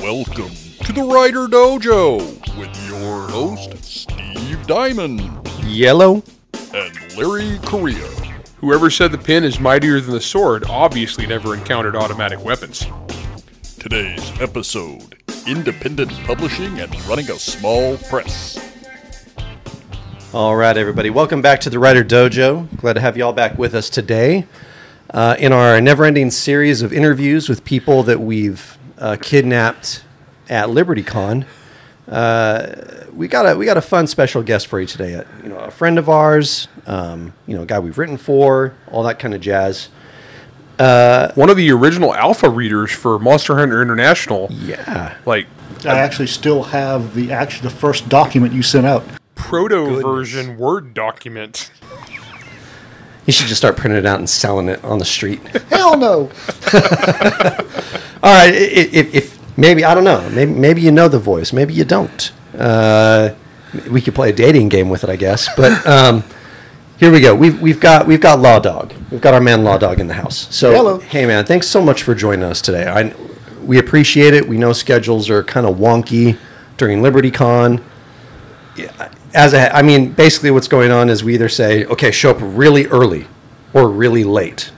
Welcome to the Writer Dojo with your host, Steve Diamond Yellow. and Larry Correia. Whoever said the pen is mightier than the sword obviously never encountered automatic weapons. Today's episode Independent Publishing and Running a Small Press. All right, everybody. Welcome back to the Writer Dojo. Glad to have you all back with us today uh, in our never ending series of interviews with people that we've uh, kidnapped at LibertyCon. Uh, we got a we got a fun special guest for you today. Uh, you know, a friend of ours. Um, you know, a guy we've written for, all that kind of jazz. One of the original alpha readers for Monster Hunter International, Yeah. like I actually still have the actually the first document you sent out. proto version Word document. You should just start printing it out and selling it on the street. Hell no! All right, if, if, maybe I don't know, maybe maybe you know the voice, maybe you don't. Uh, we could play a dating game with it, I guess. But um, here we go. We've we've got we've got Law Dog. We've got our man Law Dog in the house. So Hello. hey man, thanks so much for joining us today. I we appreciate it. We know schedules are kind of wonky during LibertyCon. As a, I mean, basically, what's going on is we either say, okay, show up really early or really late,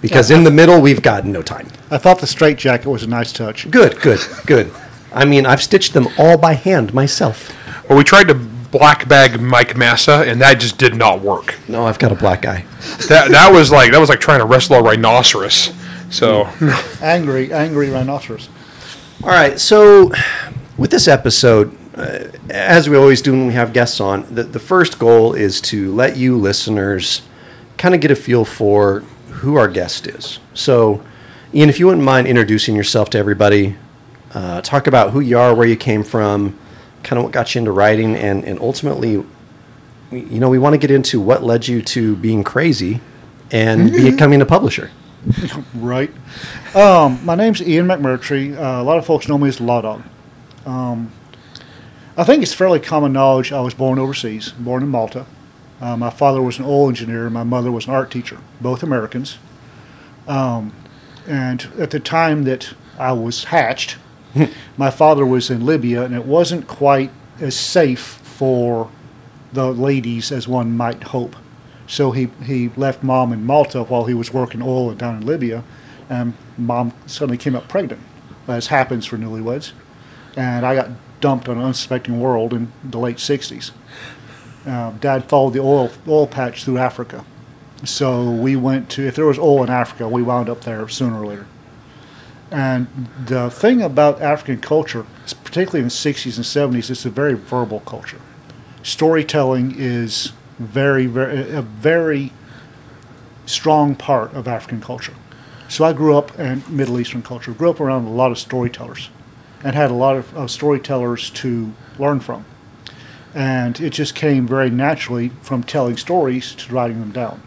because in the middle we've got no time. I thought the straight jacket was a nice touch. Good, good, good. I mean, I've stitched them all by hand myself. Well, we tried to black bag Mike Massa, and that just did not work. No, I've got a black eye. That that was like that was like trying to wrestle a rhinoceros. So Angry, angry rhinoceros. All right, so with this episode, uh, as we always do when we have guests on, the, the first goal is to let you listeners kind of get a feel for who our guest is. So, Ian, if you wouldn't mind introducing yourself to everybody, uh, talk about who you are, where you came from, kind of what got you into writing, and, and ultimately, you know, we want to get into what led you to being crazy and becoming a publisher. Right. Um, my name's Ian McMurtry. Uh, a lot of folks know me as Law Dog. Um, I think it's fairly common knowledge I was born overseas, born in Malta. Uh, my father was an oil engineer, my mother was an art teacher, both Americans. Um, and at the time that I was hatched, my father was in Libya, and it wasn't quite as safe for the ladies as one might hope. So he, he left mom in Malta while he was working oil down in Libya, and mom suddenly came up pregnant, as happens for newlyweds. And I got dumped on an unsuspecting world in the late 60s. Uh, Dad followed the oil, oil patch through Africa. So we went to, if there was oil in Africa, we wound up there sooner or later. And the thing about African culture, particularly in the 60s and 70s, it's a very verbal culture. Storytelling is very, very, a very strong part of African culture. So I grew up in Middle Eastern culture, grew up around a lot of storytellers, and had a lot of, of storytellers to learn from. And it just came very naturally from telling stories to writing them down.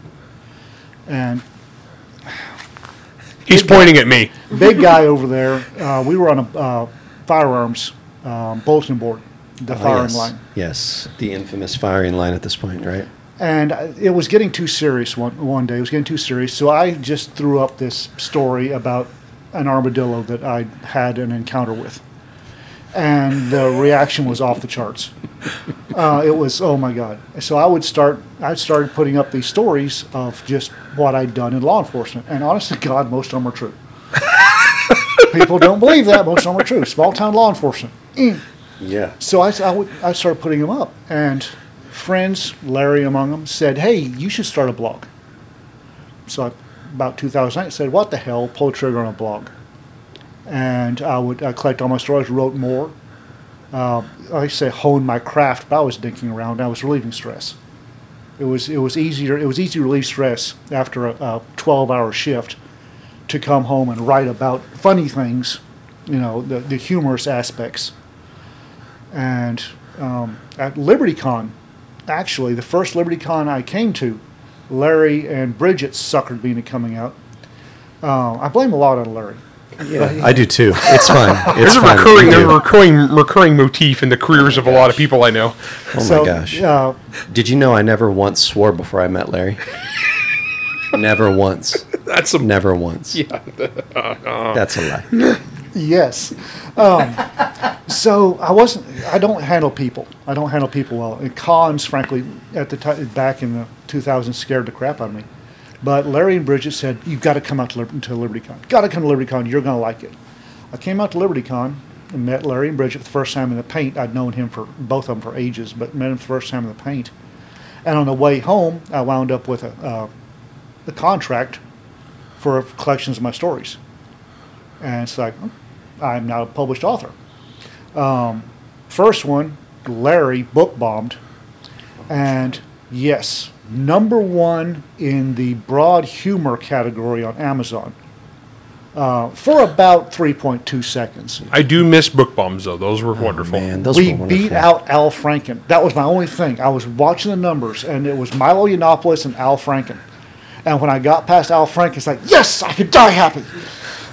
And he's pointing at me. big guy over there. Uh, we were on a uh, firearms um, bulletin board, the firing Oh, yes. line, Yes, the infamous firing line at this point, right? and uh, it was getting too serious one one day. It was getting too serious, so I just threw up this story about an armadillo that I had an encounter with, and the reaction was off the charts. Uh, it was oh my god! So I would start. I started putting up these stories of just what I'd done in law enforcement, and honestly, God, most of them are true. People don't believe that. Most of them are true. Small town law enforcement. Yeah. So I, I, would, I started putting them up, and friends, Larry among them, said, "Hey, you should start a blog." So I, about 2008, I said, "What the hell? Pull the trigger on a blog." And I would I collect all my stories, wrote more. Uh, I say hone my craft, but I was dinking around. I was relieving stress. It was it was easier. It was easy to relieve stress after a, a 12-hour shift to come home and write about funny things, you know, the, the humorous aspects. And um, at LibertyCon, actually, the first LibertyCon I came to, Larry and Bridget suckered me into coming out. Uh, I blame a lot on Larry. Yeah, I do too. It's fine. It's There's a fine. recurring, We there's a do. recurring, recurring motif in the careers of a lot of people I know. Oh so, my gosh! Uh, Did you know I never once swore before I met Larry? never once. That's some. Never once. Yeah. That's a lie. Yes. Um, so I wasn't. I don't handle people. I don't handle people well. And cons, frankly, at the time back in the 2000s, scared the crap out of me. But Larry and Bridget said, "You've got to come out to, Liber- to LibertyCon. Got to come to LibertyCon. You're going to like it." I came out to LibertyCon and met Larry and Bridget for the first time in the paint. I'd known him for both of them for ages, but met him for the first time in the paint. And on the way home, I wound up with a, uh, a contract for collections of my stories. And it's like, I'm now a published author. Um, first one, Larry book bombed. And yes, number one in the broad humor category on Amazon uh, for about 3.2 seconds. I do miss book bombs though; those were wonderful. Man, those we were beat out Al Franken. That was my only thing. I was watching the numbers, and it was Milo Yiannopoulos and Al Franken. And when I got past Al Franken, it's like, yes, I could die happy.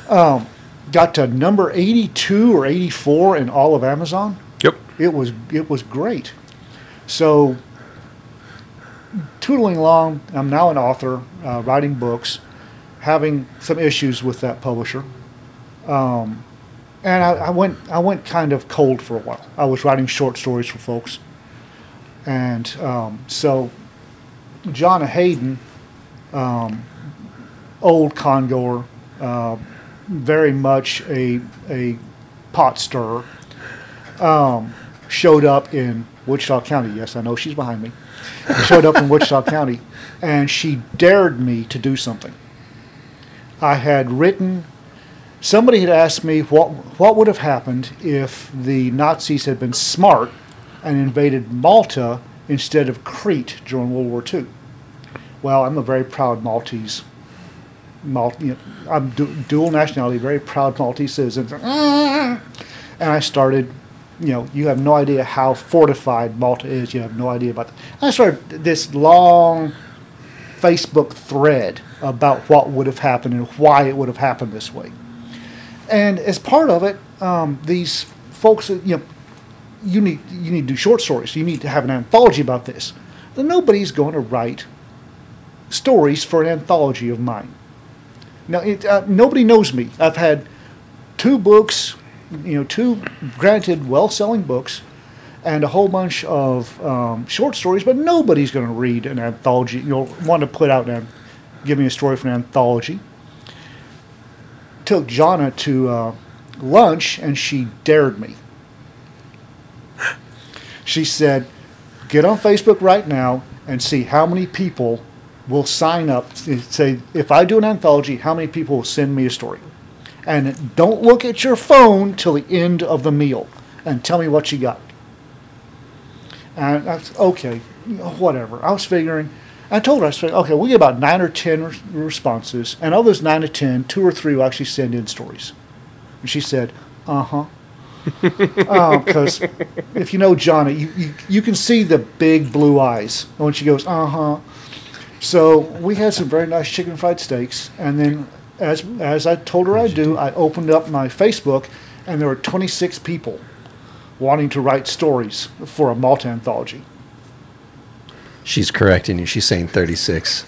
Um, got to number 82 or 84 in all of Amazon. Yep. It was it was great. So, tootling along, I'm now an author, uh, writing books, having some issues with that publisher. Um, and I, I went I went kind of cold for a while. I was writing short stories for folks, and um, so Jonna Hayden, um, old congoer, uh, very much a a pot stirrer, um, showed up in Wichita County. Yes, I know she's behind me. Showed up in Wichita County, and she dared me to do something. I had written somebody had asked me what what would have happened if the Nazis had been smart and invaded Malta instead of Crete during World War II. Well, I'm a very proud Maltese. Mal, you know, I'm du- dual nationality, very proud Maltese citizen. And I started, you know, you have no idea how fortified Malta is. You have no idea about that. I started this long Facebook thread about what would have happened and why it would have happened this way. And as part of it, um, these folks, you know, you need you need to do short stories. You need to have an anthology about this. Nobody's going to write stories for an anthology of mine. Now, it, uh, nobody knows me. I've had two books, you know, two granted well-selling books, and a whole bunch of um, short stories. But nobody's going to read an anthology. You know, want to put out an, give me a story for an anthology took Jana to uh, lunch and she dared me. She said, Get on Facebook right now and see how many people will sign up. Say, if I do an anthology, how many people will send me a story? And don't look at your phone till the end of the meal and tell me what you got. And that's okay, whatever. I was figuring, I told her, I said, okay, we get about nine or ten res- responses, and of those nine or ten, two or three will actually send in stories. And she said, uh huh. Because if you know Johnny, you, you, you can see the big blue eyes when she goes, uh huh. So we had some very nice chicken fried steaks, and then as as I told her I'd do, I opened up my Facebook, and there were 26 people wanting to write stories for a Malta anthology. She's correcting you. She's saying 36.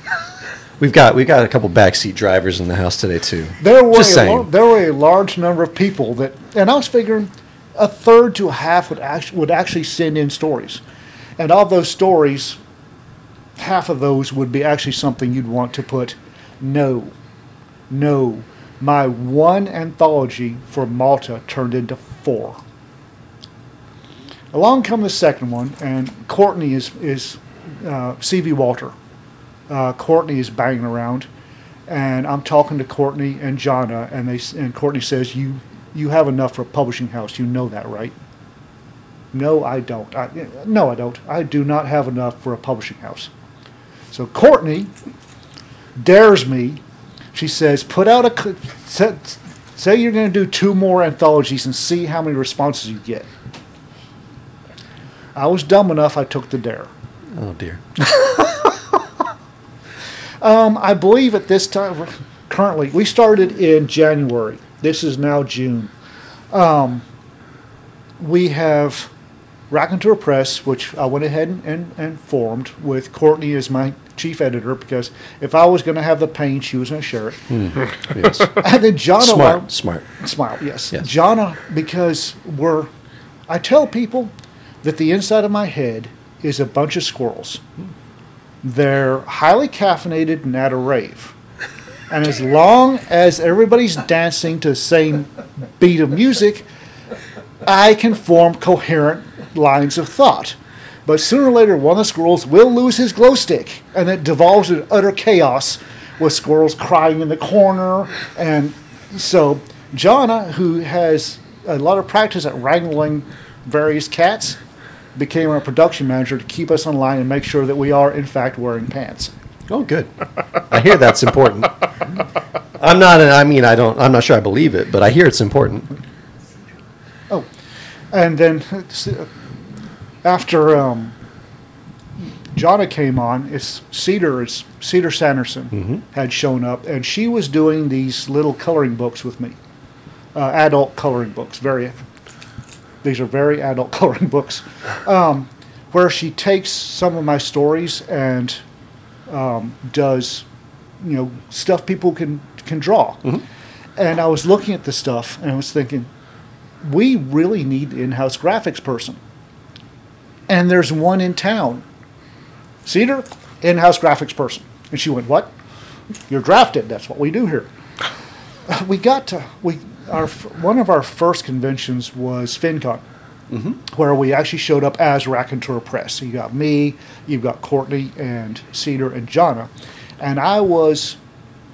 We've got we've got a couple backseat drivers in the house today too. There were Just a saying. there were a large number of people that, and I was figuring a third to a half would actually would actually send in stories, and of those stories, half of those would be actually something you'd want to put. No, no, my one anthology for Malta turned into four. Along come the second one, and Courtney is is uh, C.V. Walter. Uh, Courtney is banging around, and I'm talking to Courtney and Jonna, and they and Courtney says, "You you have enough for a publishing house. You know that, right?" No, I don't. I, no, I don't. I do not have enough for a publishing house. So Courtney dares me. She says, "Put out a. Set, say you're going to do two more anthologies and see how many responses you get." I was dumb enough. I took the dare. Oh dear. Um, I believe at this time, currently, we started in January. This is now June. Um, we have Raconteur Press, which I went ahead and, and, and formed with Courtney as my chief editor because if I was going to have the pain, she was going to share it. Hmm. Yes. And then Jonna, smart, smart. smile, yes. Yes. Jonna, because we're, I tell people that the inside of my head is a bunch of squirrels. They're highly caffeinated and at a rave. And as long as everybody's dancing to the same beat of music, I can form coherent lines of thought. But sooner or later, one of the squirrels will lose his glow stick, and it devolves into utter chaos with squirrels crying in the corner. And so, Jana, who has a lot of practice at wrangling various cats, became our production manager to keep us online and make sure that we are, in fact, wearing pants. Oh, good. I hear that's important. I'm not. I mean, I don't. I'm not sure I believe it, but I hear it's important. Oh, and then after um, Jonna came on, it's Cedar. It's Cedar Sanderson had shown up, and she was doing these little coloring books with me, uh, adult coloring books. Very, these are very adult coloring books, um, where she takes some of my stories and um, does, you know, stuff people can can draw. And I was looking at the stuff and I was thinking, we really need an in-house graphics person. And there's one in town. Cedar, in-house graphics person. And she went, "What? You're drafted. That's what we do here." We got to we our one of our first conventions was FenCon, mm-hmm. where we actually showed up as Raconteur Press. So You got me, you've got Courtney and Cedar and Jana. and I was.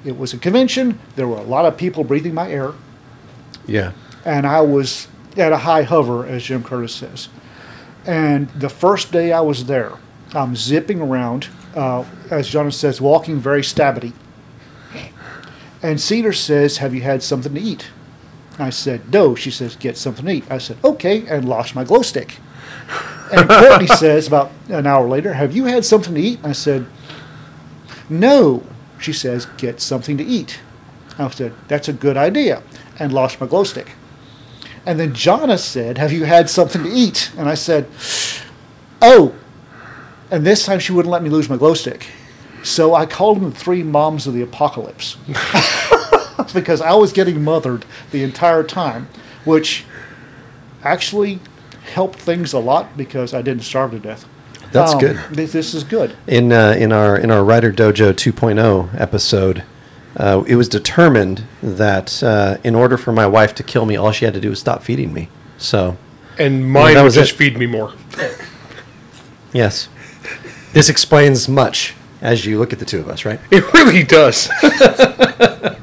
It was a convention. There were a lot of people breathing my air Yeah. and I was at a high hover, as Jim Curtis says. And the first day I was there, I'm zipping around, uh, as Jonathan says, walking very stabbity. And Cedar says, Have you had something to eat? I said, No. She says, Get something to eat. I said, Okay, and lost my glow stick. And Courtney says, about an hour later, Have you had something to eat? I said, No. She says, Get something to eat. I said, That's a good idea, and lost my glow stick. And then Jonna said, Have you had something to eat? And I said, Oh. And this time she wouldn't let me lose my glow stick. So I called them the three moms of the apocalypse. because I was getting mothered the entire time, which actually helped things a lot because I didn't starve to death. That's Um, good. This, this is good. In uh, in our in our Writer Dojo 2.0 episode, uh, it was determined that uh, in order for my wife to kill me, all she had to do was stop feeding me. So, And mine that would was just it. feed me more. yes, this explains much as you look at the two of us, right? It really does.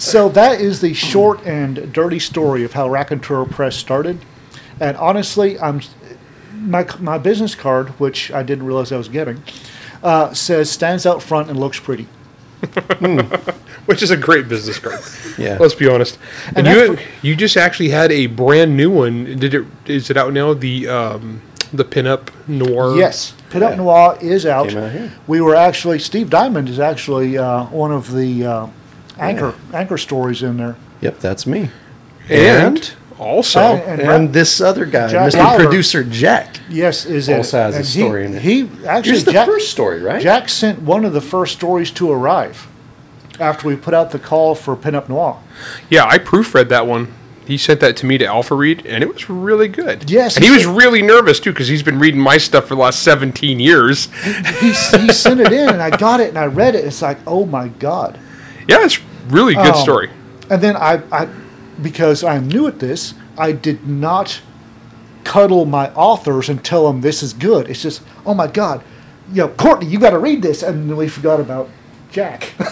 So that is the short and dirty story of how Raconteur Press started. And honestly, I'm my my business card, which I didn't realize I was getting, uh, says stands out front and looks pretty. Which is a great business card. Yeah. Let's be honest. And, And you that's you just actually had a brand new one. Did it? Is it out now? The um, the pinup noir. Yes, Pinup Yeah. Noir is out. Came out here. We were actually Steve Diamond is actually uh, one of the uh, anchor anchor stories in there. Yep, that's me. And, also, Uh, and And this other guy, Jack Mr. Lauer. Producer Jack. Yes, is in Also it. has a And story he, in it. He actually Here's the Jack, first story, right? Jack sent one of the first stories to arrive after we put out the call for Pinup Noir. yeah, I proofread that one. He sent that to me to Alpha read, and it was really good. Yes, and he he was said- really nervous too because he's been reading my stuff for the last seventeen years. He, he sent it in, and I got it, and I read it. It's like, oh my god! Yeah, it's really good Um, story. And then I, I, because I'm new at this, I did not cuddle my authors and tell them this is good. It's just, oh my god, you know, Courtney, you got to read this, and we forgot about Jack. and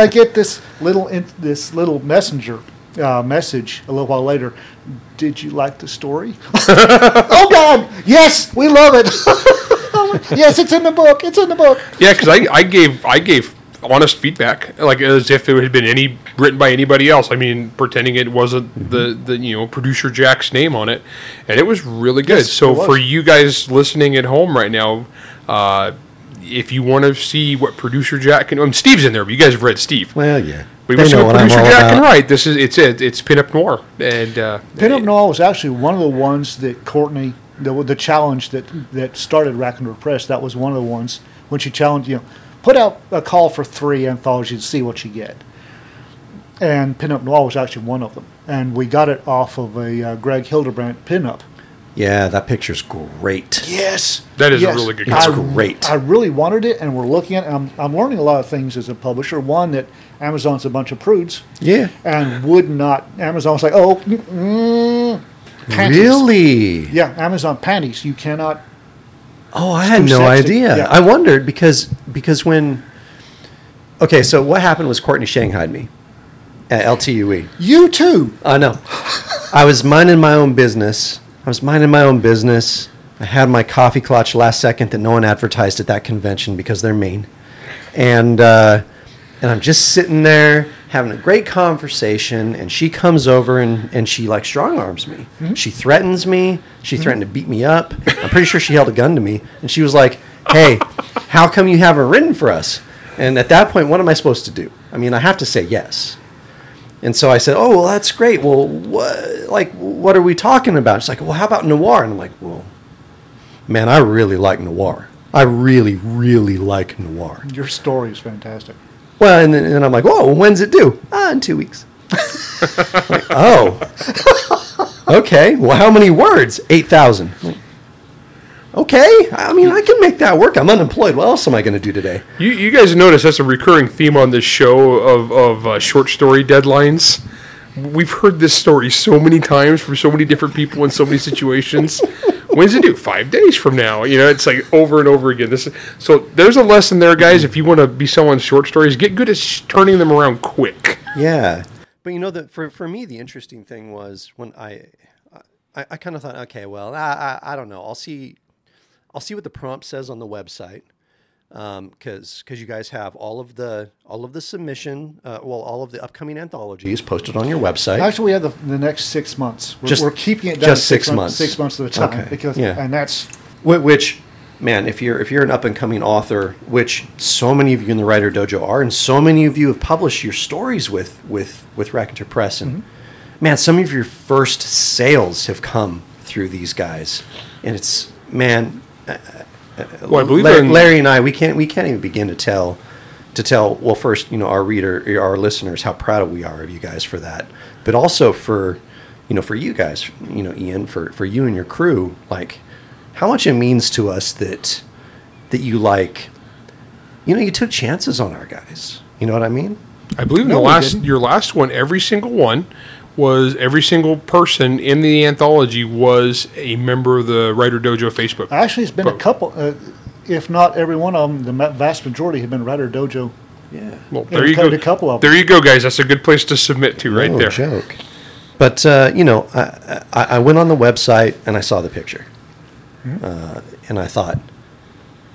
I get this little this little messenger uh, message a little while later. Did you like the story? oh God, yes, we love it. yes, it's in the book. It's in the book. Yeah, because I, I gave I gave honest feedback, like as if it had been any written by anybody else. I mean, pretending it wasn't the, the you know producer Jack's name on it, and it was really good. Yes, so for you guys listening at home right now, uh, if you want to see what producer Jack can, um, Steve's in there, but you guys have read Steve. Well, yeah. we They want to see know what what I'm producer all Jack can about. write. This is it's it. It's pinup noir, and uh, Pinup Noir was actually one of the ones that Courtney the the challenge that that started Raconteur Press. That was one of the ones when she challenged you know, put out a call for three anthologies, see what you get. And Pinup Noir was actually one of them, and we got it off of a uh, Greg Hildebrandt pinup. Yeah, that picture's great. Yes, That is a really good It's I, great. I really wanted it, and we're looking at. it, and I'm I'm learning a lot of things as a publisher. One that Amazon's a bunch of prudes, Yeah. and would not. Amazon was like, oh, mm, panties. Really? Yeah, Amazon panties. You cannot. Oh, I had no sexy. idea. Yeah. I wondered because because when okay, so what happened was Courtney shanghaied me at LTUE. You too. I know. I was minding my own business. I was minding my own business. I had my coffee clutch last second that no one advertised at that convention because they're mean. And uh, and I'm just sitting there having a great conversation, and she comes over and, and she like strong arms me. She threatens me. She threatened to beat me up. I'm pretty sure she held a gun to me, and she was like, "Hey, how come you haven't written for us?" And at that point, what am I supposed to do? I mean, I have to say yes. And so I said, "Oh, well, that's great. Well, what, like, what are we talking about?" She's like, "Well, how about noir?" And I'm like, "Well, man, I really like noir. I really, really like noir." Your story is fantastic. Well, and then and I'm like, "Whoa, well, when's it due?" Ah, in two weeks. Like, oh, okay. Well, how many words? Eight thousand. Okay, I mean, I can make that work. I'm unemployed. What else am I going to do today? You, you guys notice that's a recurring theme on this show of, of uh, short story deadlines. We've heard this story so many times from so many different people in so many situations. When's it due? Five days from now. You know, it's like over and over again. This so there's a lesson there, guys. If you want to be someone's short stories, get good at sh- turning them around quick. Yeah, but you know that for for me the interesting thing was when I I, I kind of thought, okay, well, I, I I don't know. I'll see I'll see what the prompt says on the website because because you guys have all of the all of the submission, uh, well, all of the upcoming anthologies posted on your website. Actually, we have the, the next six months. We're, Just- we're keeping it just to six months. Six months at a time Okay, because, yeah. and that's Wh- which man if you're if you're an up and coming author which so many of you in the writer dojo are and so many of you have published your stories with with with raconteur press and man some of your first sales have come through these guys and it's man Well, I believe larry, in- larry and i we can't we can't even begin to tell to tell well first you know our reader our listeners how proud we are of you guys for that. But also for you know for you guys you know ian for for you and your crew like how much it means to us that that you like you know you took chances on our guys. You know what i mean? I believe in No, the last your last one, every single one was every single person in the anthology was a member of the Writer Dojo Facebook. actually it's been a couple, uh, if not every one of them. The vast majority have been Writer Dojo. yeah Well, there we you go. a couple of 'em. There you go, guys. That's a good place to submit to right no there. joke but uh, you know I, I, I went on the website and i saw the picture uh, and i thought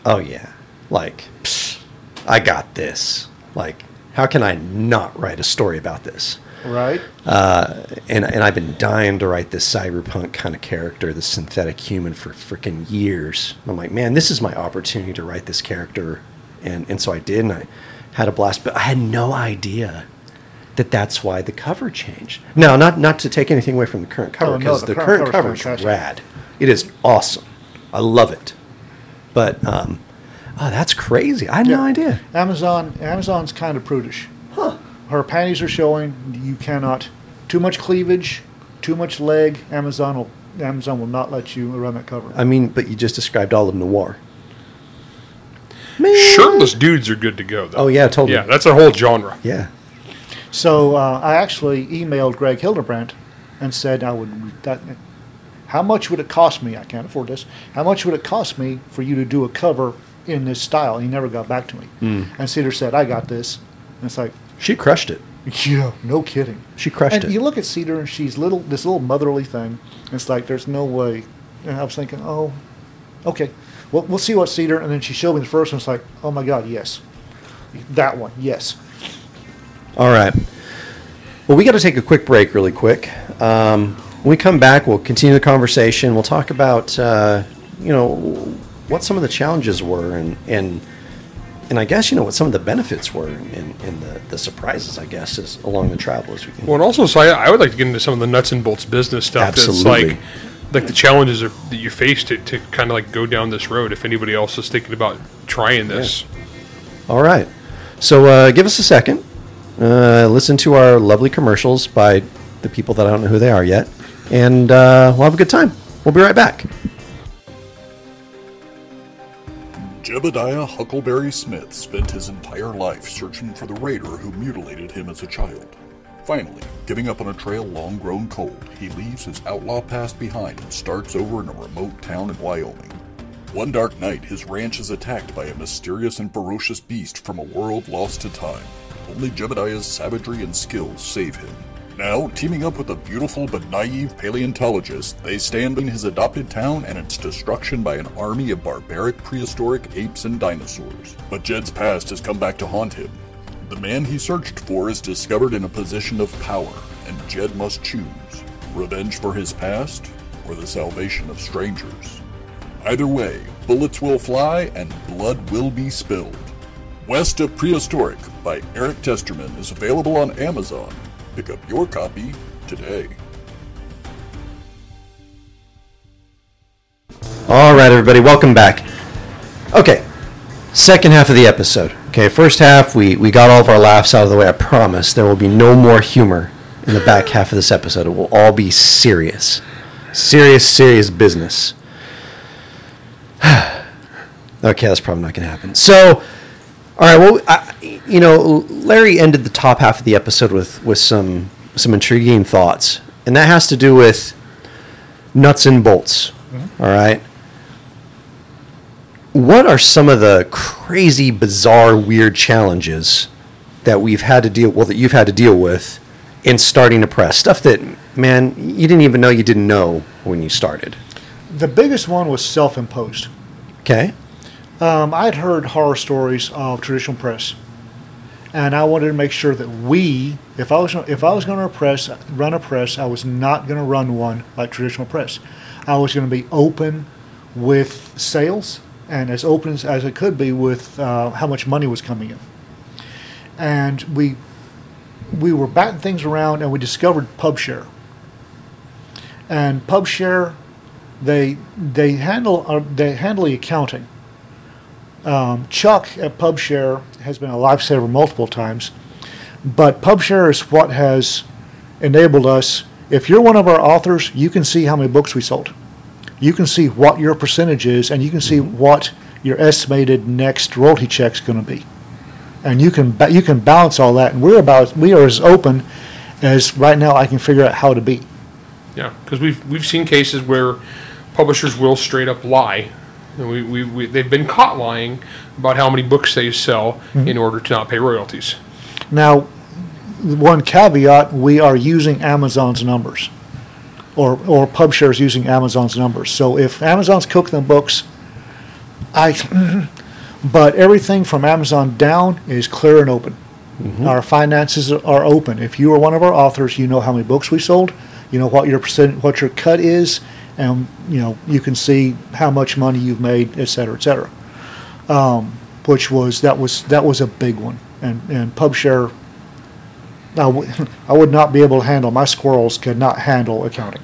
oh yeah like psst, i got this like how can i not write a story about this Right. uh, and and I've been dying to write this cyberpunk kind of character, this synthetic human, for freaking years. I'm like, man, this is my opportunity to write this character, and and so I did, and I had a blast. But I had no idea that that's why the cover changed. Now, not not to take anything away from the current cover, Oh, no, because the the, current current cover is rad. It is awesome. I love it. But um, oh, that's crazy. I had no idea. Amazon Amazon's kind of prudish. Her panties are showing. You cannot too much cleavage, too much leg. Amazon will Amazon will not let you run that cover. I mean, but you just described all of noir. Man. Shirtless dudes are good to go, though. Oh yeah, totally. Yeah, that's a whole genre. Yeah. So uh, I actually emailed Greg Hildebrandt and said I would. That, how much would it cost me? I can't afford this. How much would it cost me for you to do a cover in this style? He never got back to me. Hmm. And Cedar said, "I got this." And it's like, She crushed it. yeah, no kidding. She crushed and it. you look at Cedar, and she's little, this little motherly thing. It's like there's no way. And I was thinking, oh, okay, well, we'll see what Cedar. And then she showed me the first one. It's like, oh my God, yes, that one, yes. All right. Well, we got to take a quick break, really quick. Um, when we come back, we'll continue the conversation. We'll talk about, uh, you know, what some of the challenges were, and and and I guess you know what some of the benefits were, and, and the, the surprises, I guess, is along the travel as we can. Well, and also, so I, I would like to get into some of the nuts and bolts business stuff. Absolutely. It's like like the challenges that you face to, to kind of like go down this road. If anybody else is thinking about trying this, All right. So uh, give us a second. Uh, listen to our lovely commercials by the people that I don't know who they are yet, and uh, we'll have a good time. We'll be right back. Jebediah Huckleberry Smith spent his entire life searching for the raider who mutilated him as a child. Finally, giving up on a trail long grown cold, he leaves his outlaw past behind and starts over in a remote town in Wyoming. One dark night, his ranch is attacked by a mysterious and ferocious beast from a world lost to time. Only Jebediah's savagery and skills save him. Now, teaming up with a beautiful but naive paleontologist, they stand in his adopted town and its destruction by an army of barbaric prehistoric apes and dinosaurs. But Jed's past has come back to haunt him. The man he searched for is discovered in a position of power, and Jed must choose revenge for his past or the salvation of strangers. Either way, bullets will fly and blood will be spilled. West of Prehistoric by Erik Testerman is available on Amazon. Pick up your copy today. All right, everybody, welcome back. Okay, second half of the episode. Okay, first half, we, we got all of our laughs out of the way. I promise there will be no more humor in the back half of this episode. It will all be serious. Serious, serious business. okay, that's probably not going to happen. So, all right, well, I, you know, Larry ended the top half of the episode with, with some, some intriguing thoughts, and that has to do with nuts and bolts. Mm-hmm. All right what are some of the crazy, bizarre, weird challenges that we've had to deal well that you've had to deal with in starting a press? Stuff that man you didn't even know you didn't know when you started. The biggest one was self-imposed. Okay. Um, I'd heard horror stories of traditional press, and I wanted to make sure that we, if I was if I was going to press run a press, I was not going to run one like traditional press. I was going to be open with sales and as open as, as it could be with uh, how much money was coming in. And we we were batting things around, and we discovered PubShare. And PubShare, they they handle uh, they handle the accounting. Um, Chuck at PubShare has been a lifesaver multiple times, but PubShare is what has enabled us. If you're one of our authors, you can see how many books we sold you can see what your percentage is and you can see what your estimated next royalty check is going to be. And you can you can balance all that. And we're about we are as open as right now I can figure out how to be. yeah, because we've we've seen cases where publishers will straight up lie. And we, we, we they've been caught lying about how many books they sell mm-hmm. in order to not pay royalties. Now, one caveat: we are using Amazon's numbers, or or PubShare is using Amazon's numbers. So if Amazon's cooking the books, I. But everything from Amazon down is clear and open. Mm-hmm. Our finances are open. If you are one of our authors, you know how many books we sold, you know what your percent, what your cut is, and you know you can see how much money you've made, et cetera, et cetera. Um, which was that was that was a big one, and and PubShare. I, w- I would not be able to handle my squirrels could not handle accounting.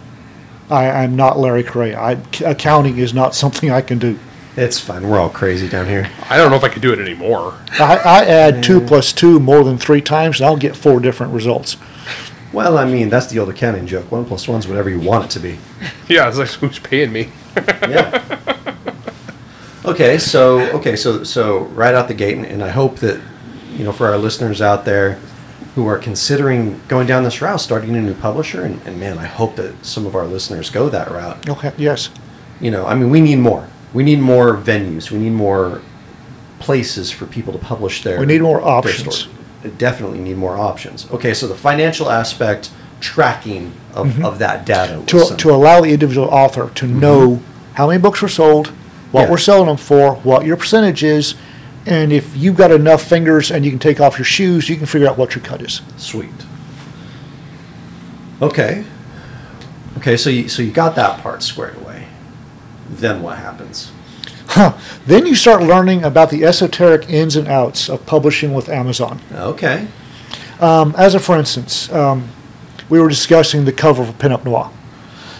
I, I'm not Larry Correia. I, accounting is not something I can do. It's fine. We're all crazy down here. I don't know if I could do it anymore. I, I add two plus two more than three times, and I'll get four different results. Well, I mean, that's the old accounting joke. One plus one's whatever you want it to be. Yeah, it's like who's paying me? yeah. Okay, so okay, so so right out the gate, and, and I hope that you know for our listeners out there who are considering going down this route, starting a new publisher, and, and man, I hope that some of our listeners go that route. Okay. Yes. You know, I mean, we need more. We need more venues. We need more places for people to publish their. We need more their options. Definitely need more options. Okay, so the financial aspect, tracking of, mm-hmm. of that data. To, to allow the individual author to mm-hmm. know how many books were sold, what Yeah. we're selling them for, what your percentage is, and if you've got enough fingers and you can take off your shoes, you can figure out what your cut is. Sweet. Okay. Okay, so you so you got that part squared away. Then what happens? Huh. Then you start learning about the esoteric ins and outs of publishing with Amazon. Okay. Um, as a for instance, um, we were discussing the cover for Pinup Noir.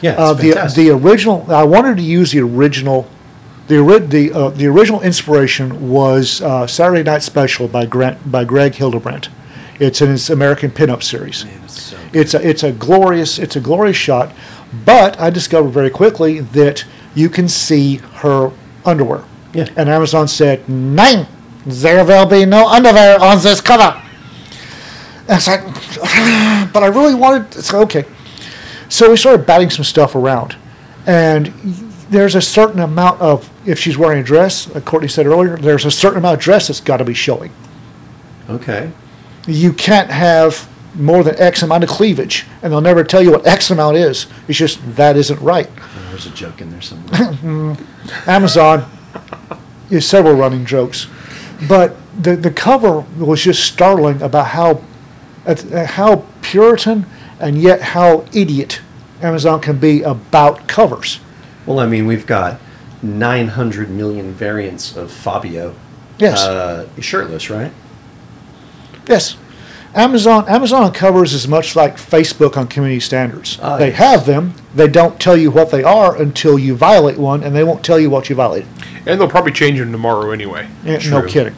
Yeah, it's uh, the fantastic. the original. I wanted to use the original. The ori- the uh, the original inspiration was uh, Saturday Night Special by Grant by Greg Hildebrandt. It's in his American pinup series. Man, it's so It's a it's a glorious it's a glorious shot, but I discovered very quickly that you can see her underwear. Yeah. And Amazon said, "Nine, there will be no underwear on this cover." And it's like, but I really wanted. It's like, okay. So we started batting some stuff around, and there's a certain amount of if she's wearing a dress, like Courtney said earlier, there's a certain amount of dress that's got to be showing okay. you can't have more than X amount of cleavage, and they'll never tell you what X amount is. It's just that isn't right. Oh, there's a joke in there somewhere. Amazon is several running jokes, but the the cover was just startling about how at how Puritan and yet how idiot Amazon can be about covers. well, I mean, we've got 900 million variants of Fabio. Yes. Uh, shirtless, right? Yes. Amazon Amazon on covers is much like Facebook on community standards. Ah, they yes. have them. They don't tell you what they are until you violate one, and they won't tell you what you violated. And they'll probably change them tomorrow anyway. Eh, No kidding.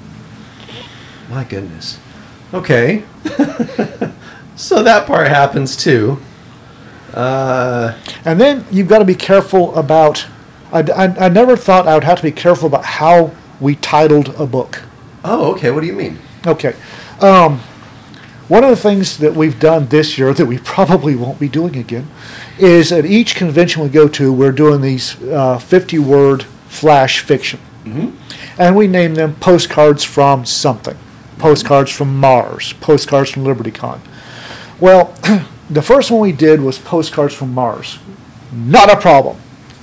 My goodness. Okay. so that part happens too. Uh, And then you've got to be careful about. I, I, I never thought I would have to be careful about how we titled a book. oh, okay. What do you mean? Okay. Um, one of the things that we've done this year that we probably won't be doing again is at each convention we go to, we're doing these uh, 50 word flash fiction. And we name them postcards from something. Postcards from Mars, postcards from LibertyCon. Well, the first one we did was postcards from Mars. Not a problem.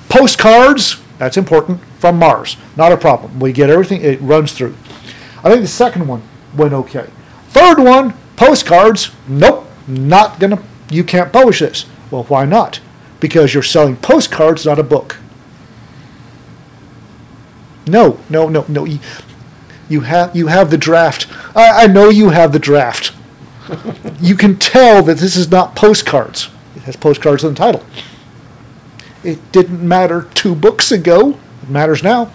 Postcards, that's important, from Mars. Not a problem. We get everything, it runs through. I think the second one went okay. Third one, postcards, nope, not gonna, you can't publish this. Well, why not? Because you're selling postcards, not a book. No, no, no, no. You, you have you have the draft. I, I know you have the draft. you can tell that this is not postcards. It has postcards in the title. It didn't matter two books ago. It matters now.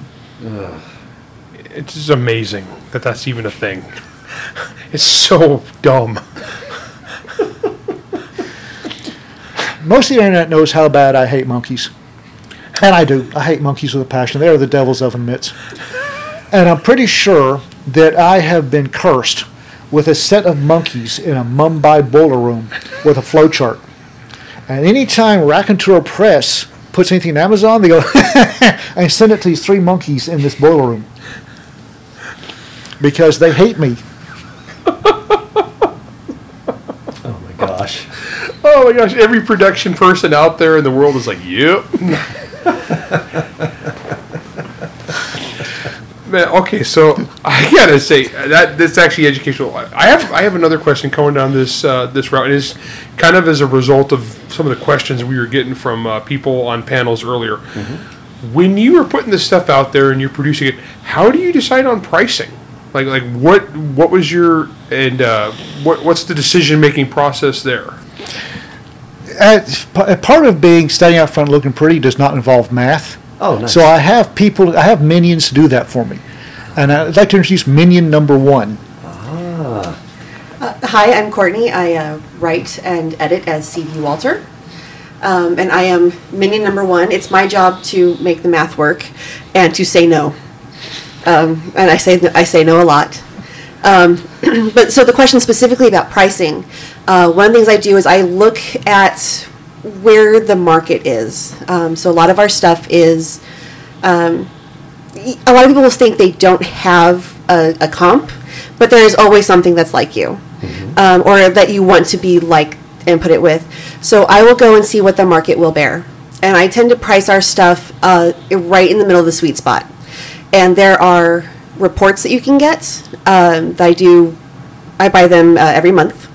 It's just amazing that that's even a thing. It's so dumb. Most of the internet knows how bad I hate monkeys. And I do. I hate monkeys with a passion. They are the devil's oven mitts. And I'm pretty sure that I have been cursed with a set of monkeys in a Mumbai boiler room with a flowchart. And anytime Raconteur Press puts anything in Amazon, they go and send it to these three monkeys in this boiler room because they hate me. Oh my gosh. Oh my gosh, every production person out there in the world is like, yep. Man, okay, so I gotta say that that's actually educational. I have I have another question coming down this uh, this route, and it's kind of as a result of some of the questions we were getting from uh, people on panels earlier. When you are putting this stuff out there and you're producing it, how do you decide on pricing? Like like what what was your and uh, what what's the decision making process there? Uh, p- part of being standing out front looking pretty does not involve math. Oh, nice. So I have people, I have minions to do that for me. And I'd like to introduce minion number one. Ah. Hi, I'm Courtney. I uh, write and edit as C.V. Walter. Um, and I am minion number one. It's my job to make the math work and to say no. Um, and I say I say no a lot. Um, but so the question specifically about pricing, uh, one of the things I do is I look at where the market is. Um, so a lot of our stuff is a lot of people will think they don't have a, a comp, but there is always something that's like you, um, or that you want to be like and put it with. So I will go and see what the market will bear, and I tend to price our stuff uh, right in the middle of the sweet spot. And there are reports that you can get um, that I do. I buy them uh, every month,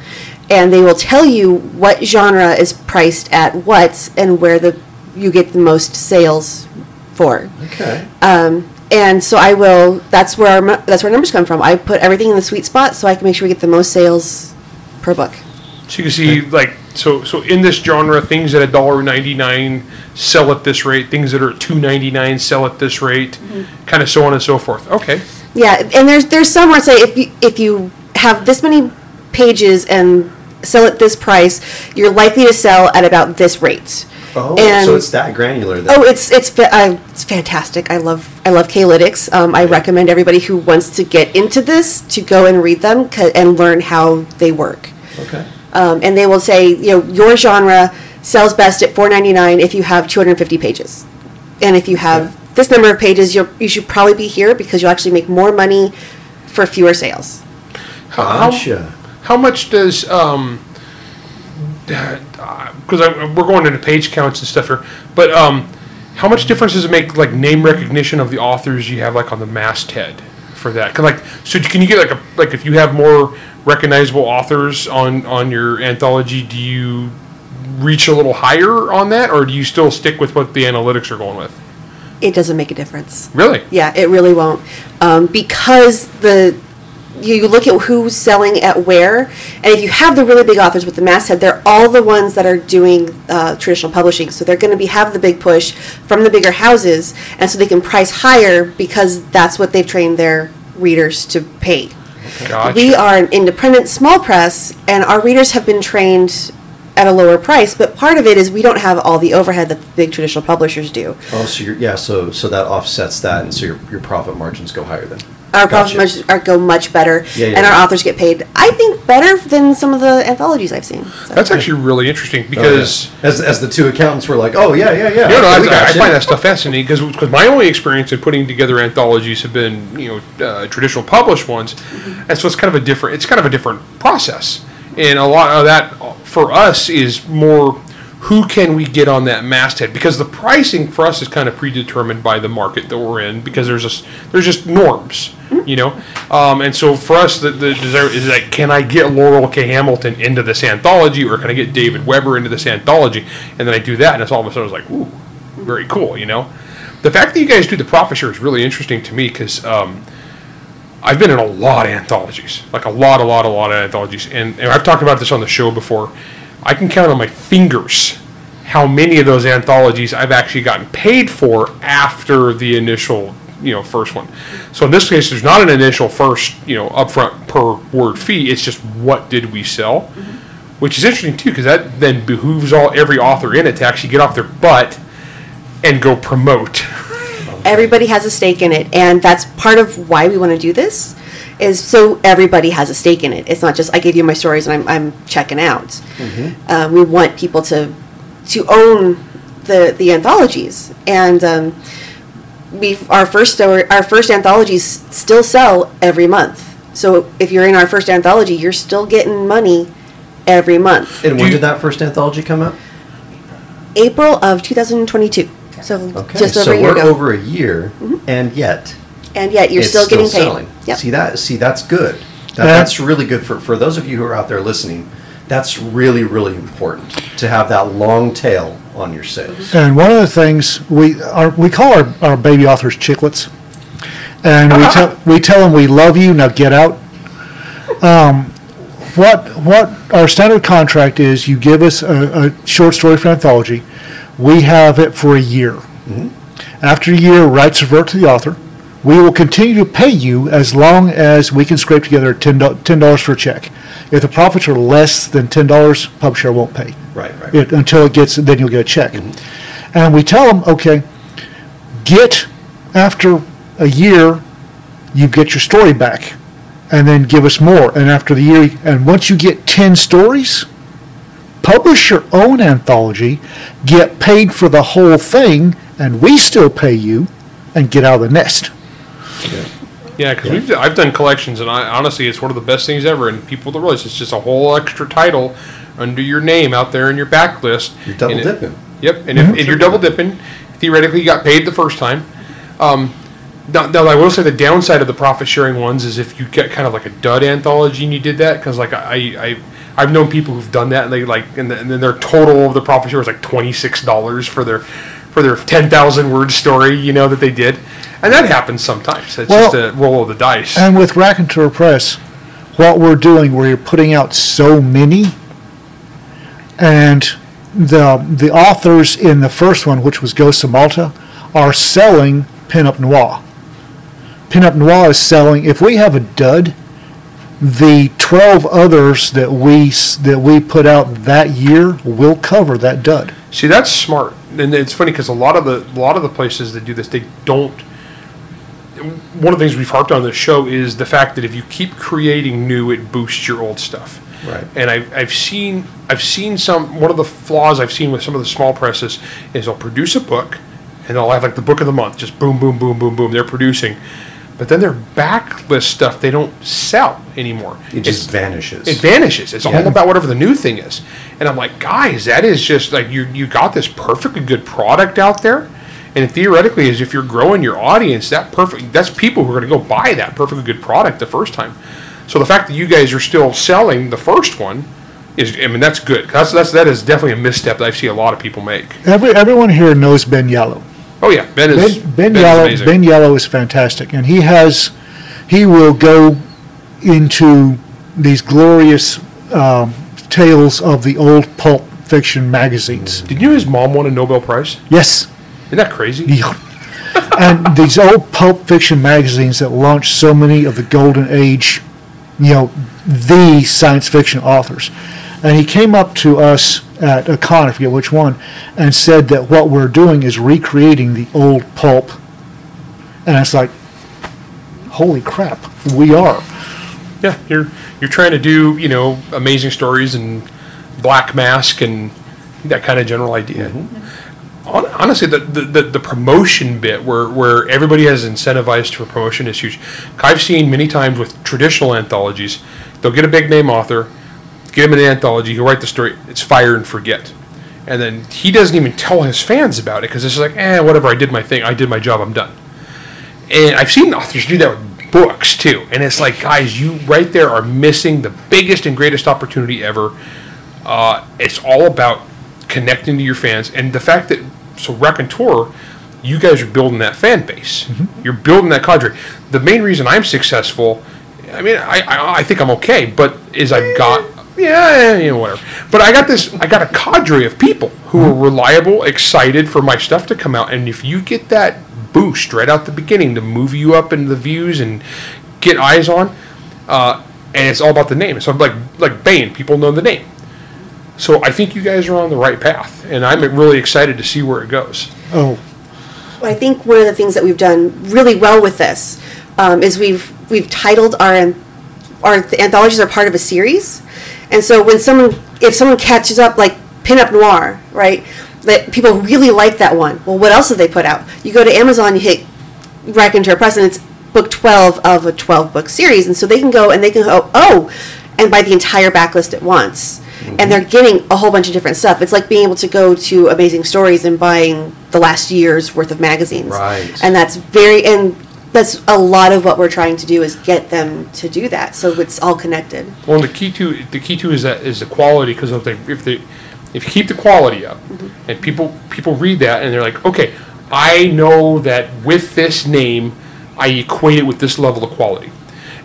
and they will tell you what genre is priced at what and where the you get the most sales for. Okay. Um, and so I will. That's where our, that's where numbers come from. I put everything in the sweet spot so I can make sure we get the most sales per book. So you can see like so so in this genre, things at a dollar ninety nine sell at this rate. Things that are at two ninety nine sell at this rate, kind of so on and so forth. Okay. Yeah, and there's there's some where say if you if you have this many pages and sell at this price, you're likely to sell at about this rate. Oh, And- so it's that granular. Then. Oh, it's it's fa- uh, it's fantastic. I love I love K-lytics. Um, I recommend everybody who wants to get into this to go and read them 'ca- and learn how they work. okay. Um, and they will say, you know, your genre sells best at four ninety nine if you have two hundred fifty pages, and if you have this number of pages, you you should probably be here because you'll actually make more money for fewer sales. Gotcha. How much does um because we're going into page counts and stuff here, but um, how much difference does it make like name recognition of the authors you have like on the masthead for that? Cause like so can you get like a like if you have more recognizable authors on on your anthology, do you reach a little higher on that, or do you still stick with what the analytics are going with? It doesn't make a difference. Really? Yeah, it really won't. Um, because the you look at who's selling at where, and if you have the really big authors with the masthead, they're all the ones that are doing uh, traditional publishing. So they're going to be have the big push from the bigger houses, and so they can price higher because that's what they've trained their readers to pay. Gotcha. We are an independent small press, and our readers have been trained at a lower price. But part of it is we don't have all the overhead that the big traditional publishers do. Oh, so you're, yeah, so so that offsets that, and so your, your profit margins go higher then. Our Gotcha. profit are, go much better, Yeah, yeah, and our yeah. authors get paid. I think better than some of the anthologies I've seen. So. That's actually really interesting Oh, yeah. because. as as the two accountants were like, oh yeah, yeah, yeah. No, no, I, I, I find that stuff fascinating because my only experience in putting together anthologies have been you know uh, traditional published ones, and so it's kind of a different it's kind of a different process, and a lot of that uh, for us is more who can we get on that masthead? Because the pricing for us is kind of predetermined by the market that we're in because there's just there's just norms you know? Um, and so for us the, the desire is like can i get laurel k. Hamilton into this anthology or can i get david weber into this anthology? And then i do that and it's all of a sudden it's like ooh very cool you know? The fact that you guys do the profit share is really interesting to me because um, I've been in a lot of anthologies, like a lot, a lot, a lot of anthologies, and, and I've talked about this on the show before. I can count on my fingers how many of those anthologies I've actually gotten paid for after the initial, you know, first one. So in this case, there's not an initial first, you know, upfront per word fee. It's just what did we sell, mm-hmm. which is interesting too, because that then behooves all every author in it to actually get off their butt and go promote. everybody has a stake in it and that's part of why we want to do this is so everybody has a stake in it. It's not just i give you my stories and i'm, I'm checking out. Uh, we want people to to own the the anthologies. And um, we our first story our first anthologies still sell every month. So if you're in our first anthology you're still getting money every month. And when did that first anthology come out? april of 2022 so Okay, just over so a year we're ago. Mm-hmm. over a year, and yet and yet you're it's still getting paid. selling. Yep. See that? See that's good. That, Yeah. That's really good for for those of you who are out there listening. That's really really important to have that long tail on your sales. And one of the things we are, we call our, our baby authors chicklets, and we tell we tell them we love you now get out. Um, what what our standard contract is? You give us a, a short story for anthology, we have it for a year. After a year, rights revert to the author. We will continue to pay you as long as we can scrape together ten dollars for a check. If the profits are less than ten dollars, publisher won't pay Right, right. it until it gets, then you'll get a check. Mm-hmm. And we tell them, okay, get, after a year, you get your story back, and then give us more. And after the year, and once you get 10 stories, publish your own anthology, get paid for the whole thing, and we still pay you, and get out of the nest. Yeah, because we've I've done collections, and I honestly, it's one of the best things ever. And people don't realize it's just a whole extra title under your name out there in your backlist. You're double And it- dipping. Yep, and if, if you're double dipping, theoretically, you got paid the first time. Um, now, now, I will say the downside of the profit sharing ones is if you get kind of like a dud anthology and you did that, because like I, I, I've known people who've done that and they like, and, the, and then their total of the profit share was like twenty six dollars for their, for their ten thousand word story, you know that they did, and that happens sometimes. It's Well- just a roll of the dice. And with Rack and Raconteur Press, what we're doing, we're putting out so many and the the authors in the first one, which was Ghosts of Malta, are selling Pinup Noir. Pinup Noir is selling. If we have a dud, the twelve others that we that we put out that year will cover that dud. See, that's smart, and it's funny because a lot of the a lot of the places that do this, they don't. One of the things we've harped on this show is the fact that if you keep creating new, it boosts your old stuff. Right. And I've, I've seen I've seen some one of the flaws I've seen with some of the small presses is they'll produce a book, and they'll have like the book of the month, just boom, boom, boom, boom, boom. They're producing, but then their backlist stuff they don't sell anymore. It It's- just vanishes. it vanishes. It's Yeah. all about whatever the new thing is. And I'm like, guys, that is just like you you got this perfectly good product out there. And theoretically, is if you're growing your audience, that perfect that's people who are going to go buy that perfectly good product the first time. So the fact that you guys are still selling the first one is, I mean, that's good. That's that's that is definitely a misstep that I see a lot of people make. Every everyone here knows Ben Yalow. Oh yeah, Ben is Ben, ben is Yalow amazing. Ben Yalow is fantastic, and he has he will go into these glorious um, tales of the old pulp fiction magazines. Did you know his mom won a Nobel Prize? Yes, Isn't that crazy? Yeah. and these old pulp fiction magazines that launched so many of the golden age, you know, the science fiction authors. And he came up to us at a con, I forget which one, and said that what we're doing is recreating the old pulp. And it's like, holy crap, we are. Yeah, you're you're trying to do you know amazing stories and Black Mask and that kind of general idea. Hon- Honestly, the, the, the, promotion bit where, where everybody has incentivized for promotion is huge. I've seen many times with traditional anthologies, they'll get a big name author, get him an anthology, he'll write the story, it's fire and forget. And then he doesn't even tell his fans about it because it's like, eh, whatever, I did my thing, I did my job, I'm done. And I've seen authors do that with books too. And it's like, guys, you right there are missing the biggest and greatest opportunity ever. Uh, it's all about connecting to your fans. And the fact that, so Raconteur, you guys are building that fan base. You're building that cadre. The main reason I'm successful, I mean, I, I, I think I'm okay, but is I've got, yeah, you know, whatever. But I got this, I got a cadre of people who are reliable, excited for my stuff to come out. And if you get that boost right out the beginning to move you up into the views and get eyes on, uh, and it's all about the name. So I'm like like Baen, people know the name. So I think you guys are on the right path, and I'm really excited to see where it goes. Oh, I think one of the things that we've done really well with this um, is we've we've titled our our the anthologies are part of a series, and so when someone if someone catches up like Pinup Noir, right, that people really like that one. Well, what else have they put out? You go to Amazon, you hit Rack Raconteur Press, and it's book twelve of a twelve book series, and so they can go and they can go oh, and buy the entire backlist at once. And they're mm-hmm. getting a whole bunch of different stuff. It's like being able to go to Amazing Stories and buying the last year's worth of magazines. Right. And that's very and that's a lot of what we're trying to do is get them to do that. So it's all connected. Well, the key to the key to is that is the quality because if they if they if you keep the quality up mm-hmm. and people people read that and they're like, okay, I know that with this name, I equate it with this level of quality.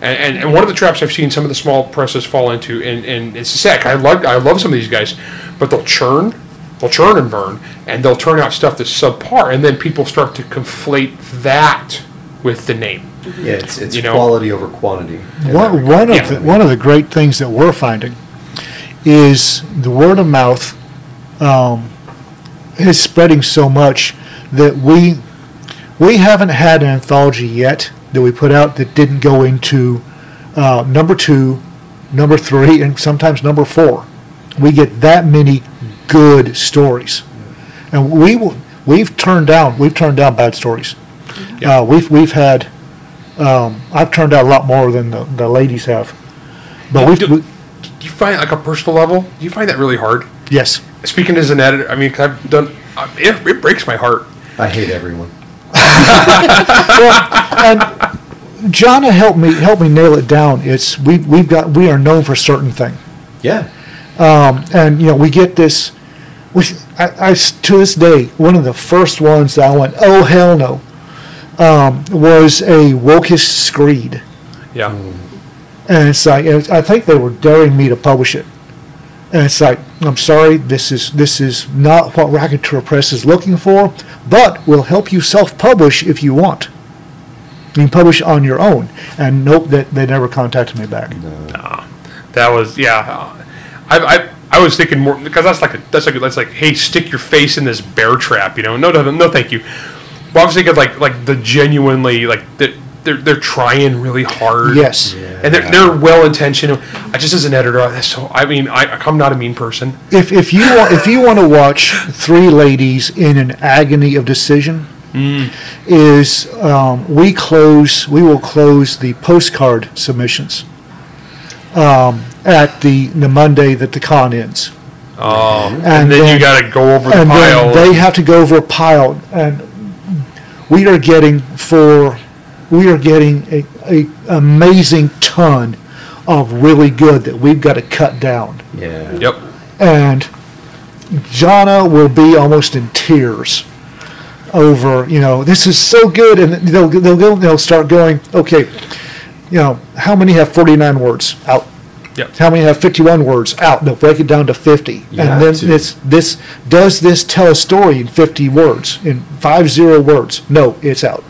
And, and, and one of the traps I've seen some of the small presses fall into, and, and it's sick. I love I love some of these guys, but they'll churn, they'll churn and burn, and they'll turn out stuff that's subpar, and then people start to conflate that with the name. Yeah, it's, it's You know- quality over quantity. in that one, one of Yeah. the, one of the great things that we're finding is the word of mouth um, is spreading so much that we we haven't had an anthology yet that we put out that didn't go into uh, number two, number three, and sometimes number four. We get that many good stories, and we will- we've turned down we've turned down bad stories. Yeah. Uh, we've we've had um, I've turned out a lot more than the, the ladies have, but we've Do, we, do you find like a personal level? Do you find that really hard? yes. Speaking as an editor, I mean, 'cause I've done. Uh, it, it breaks my heart. I hate everyone. and Jonna helped me help me nail it down. It's we we've got we are known for certain thing, Yeah. and you know we get this. Which I to this day one of the first ones that I went oh hell no, um, was a Wokish Screed, Yeah. and it's like I think they were daring me to publish it, And it's like, I'm sorry, this is this is not what Raconteur Press is looking for, but we'll help you self-publish if you want. You can publish on your own. And nope, that they never contacted me back. No, ah, That was yeah. I I, I was thinking more because that's like a, that's like that's like hey stick your face in this bear trap you know no no no thank you. But obviously, was thinking like like the genuinely like the, they're they're trying really hard. Yes. And they're, they're well intentioned. I just as an editor, so I mean I I'm not a mean person. If if you want if you want to watch three ladies in an agony of decision, is um, we close we will close the postcard submissions um, at the the Monday that the con ends. Oh, and, And then, then- you got to go over the and pile. then they have to go over a pile, and we are getting for we are getting a, a amazing ton of really good that we've got to cut down, Yeah. yep. and Jonna will be almost in tears over you know this is so good, and they'll they'll go they'll start going okay, you know how many have forty nine words out. Yep. How many have 51 words out? They'll break it down to 50. You and then to. this this does this tell a story in 50 words in five zero words? No, it's out.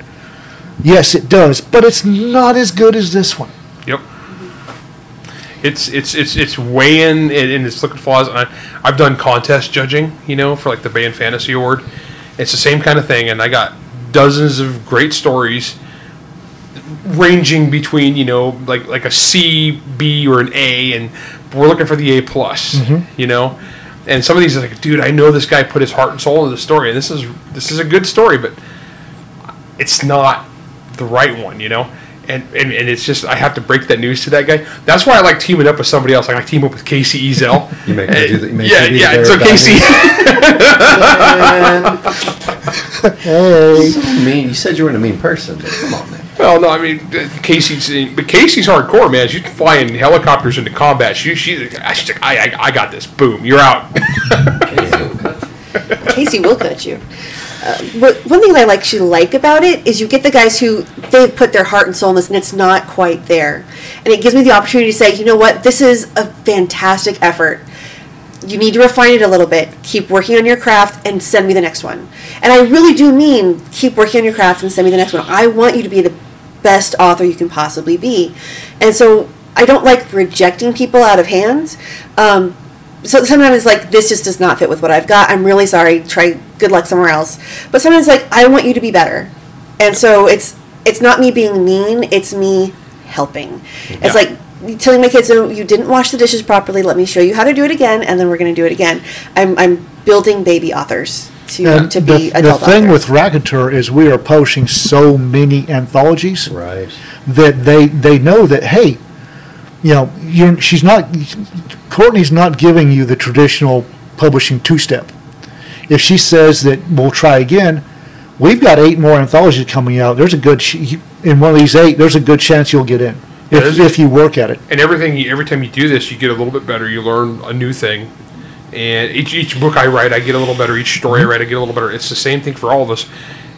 Yes, it does, but it's not as good as this one. Yep. It's it's it's it's weighing and, and it's looking flaws. I, I've done contest judging, you know, for like the Baen fantasy award. It's the same kind of thing, and I got dozens of great stories, ranging between you know like like a C, B, or an A, and we're looking for the A plus, mm-hmm. you know. And some of these are like, dude, I know this guy put his heart and soul into the story, and this is this is a good story, but it's not the right one, you know? And, and, and it's just, I have to break that news to that guy. That's why I like teaming up with somebody else. Like, I team up with Kacey Ezell. You make me do the- you make yeah, me be the yeah. bearer So Kacey, Man. So mean. You said you weren't a mean person, but come on, man. well, no, I mean, uh, Kacey's, but Kacey's hardcore, man. She's flying helicopters into combat. She, she, she's like, I, I, I got this. Boom, you're out. Kacey will cut you. Uh, one thing that I actually like about it is you get the guys who they've put their heart and soul in this, and it's not quite there. And it gives me the opportunity to say, you know what, this is a fantastic effort. You need to refine it a little bit. Keep working on your craft and send me the next one. And I really do mean keep working on your craft and send me the next one. I want you to be the best author you can possibly be. And so I don't like rejecting people out of hand. Um, so sometimes it's like this just does not fit with what I've got. I'm really sorry. Try good luck somewhere else. But sometimes like I want you to be better, and so it's it's not me being mean. It's me helping. It's like telling my kids, "Oh, you didn't wash the dishes properly. Let me show you how to do it again, and then we're going to do it again." I'm I'm building baby authors to And to the, be the adult thing authors. with Raconteur is we are publishing so many anthologies Right. that they they know that hey, you know, you're, she's not Courtney's not giving you the traditional publishing two step. If she says that we'll try again, we've got eight more anthologies coming out. There's a good sh- in one of these eight. There's a good chance you'll get in Yeah, if, if you work at it. and everything you, every time you do this you get a little bit better you learn a new thing and each, each book i write i get a little better each story i mm-hmm. write i get a little better it's the same thing for all of us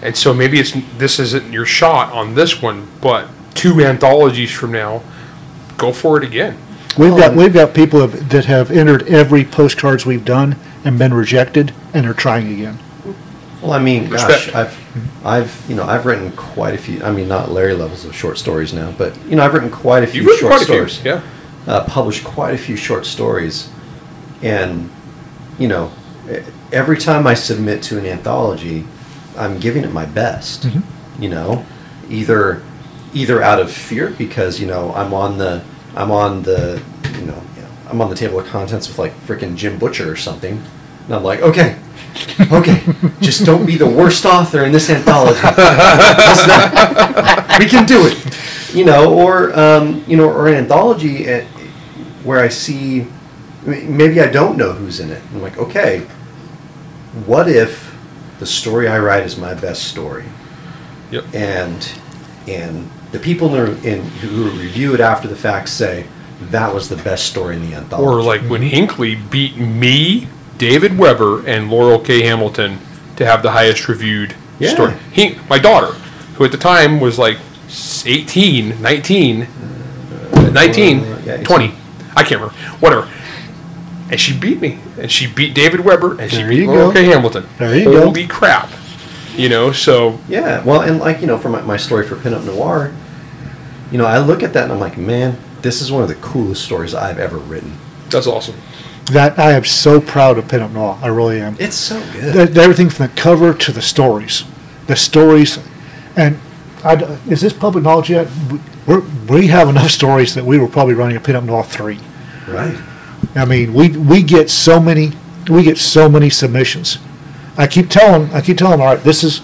and so maybe it's this isn't your shot on this one but two anthologies from now go for it again We've got Um, we've got people have, that have entered every postcards we've done and been rejected, and are trying again. Well, I mean, gosh, Respect. I've, I've, you know, I've written quite a few. I mean, not Larry levels of short stories now, but you know, I've written quite a few you've short quite a stories. few yeah uh, published quite a few short stories, and you know, every time I submit to an anthology, I'm giving it my best. You know, either either out of fear because you know I'm on the I'm on the you know I'm on the table of contents with like freaking Jim Butcher or something, and I'm like, okay. Okay, just don't be the worst author in this anthology. Not- we can do it, you know, or um, you know, or an anthology uh, where I see maybe I don't know who's in it. I'm like, okay, what if the story I write is my best story, yep and and the people in, in, who review it after the fact say that was the best story in the anthology. or like when hinckley beat me david weber and laurel k hamilton to have the highest reviewed Yeah. story he, my daughter who at the time was like s- 18 19 19 Uh, yeah, 20 i can't remember whatever and she beat me, and she beat David Weber, and she beat Laurel go. K. Hamilton. There you go. Holy crap! You know, so Yeah, well, and like you know, for my, my story for Pinup Noir, you know, I look at that and I'm like, man, this is one of the coolest stories I've ever written. that's awesome. That I am so proud of Pinup Noir. I really am. It's so good. That- everything from the cover to the stories, the stories, and I d is this public knowledge yet? We- We're, we have enough stories that we were probably running a Pinup Noir three. right. I mean, we we get so many we get so many submissions. I keep telling I keep telling them, all right, this is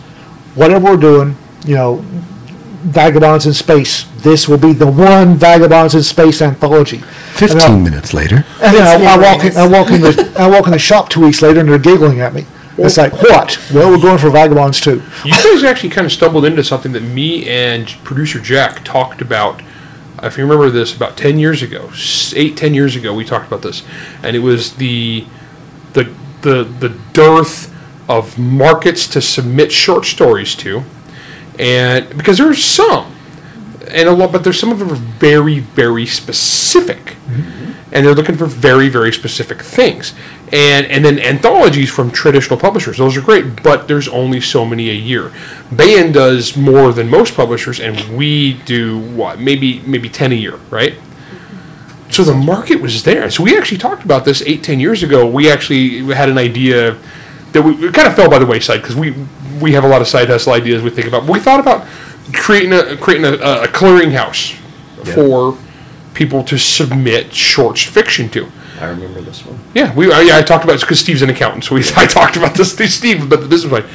whatever we're doing. You know, Vagabonds in Space. This will be the one Vagabonds in Space anthology. And I- minutes later. And then I, I walk in. I walk in the I walk in the shop two weeks later and they're giggling at me. It's like what? Well, we're going for Vagabonds too. You guys actually kind of stumbled into something that me and producer Jack talked about. If you remember this, about ten years ago, s- eight, ten years ago, we talked about this, and it was the the the the dearth of markets to submit short stories to, and because there are some, and a lot, but there's some of them are very very specific, mm-hmm. and they're looking for very very specific things, and and then anthologies from traditional publishers. Those are great, but there's only so many a year. Baen does more than most publishers, and we do what maybe maybe ten a year, right? So the market was there. So we actually talked about this eight, ten years ago. We actually had an idea that we kind of fell by the wayside because we we have a lot of side hustle ideas we think about. We thought about creating a creating a, a clearinghouse for people to submit short fiction to. I remember this one. Yeah, we. I, yeah, I talked about it because Steve's an accountant, so we, I talked about this. to Steve about the business side.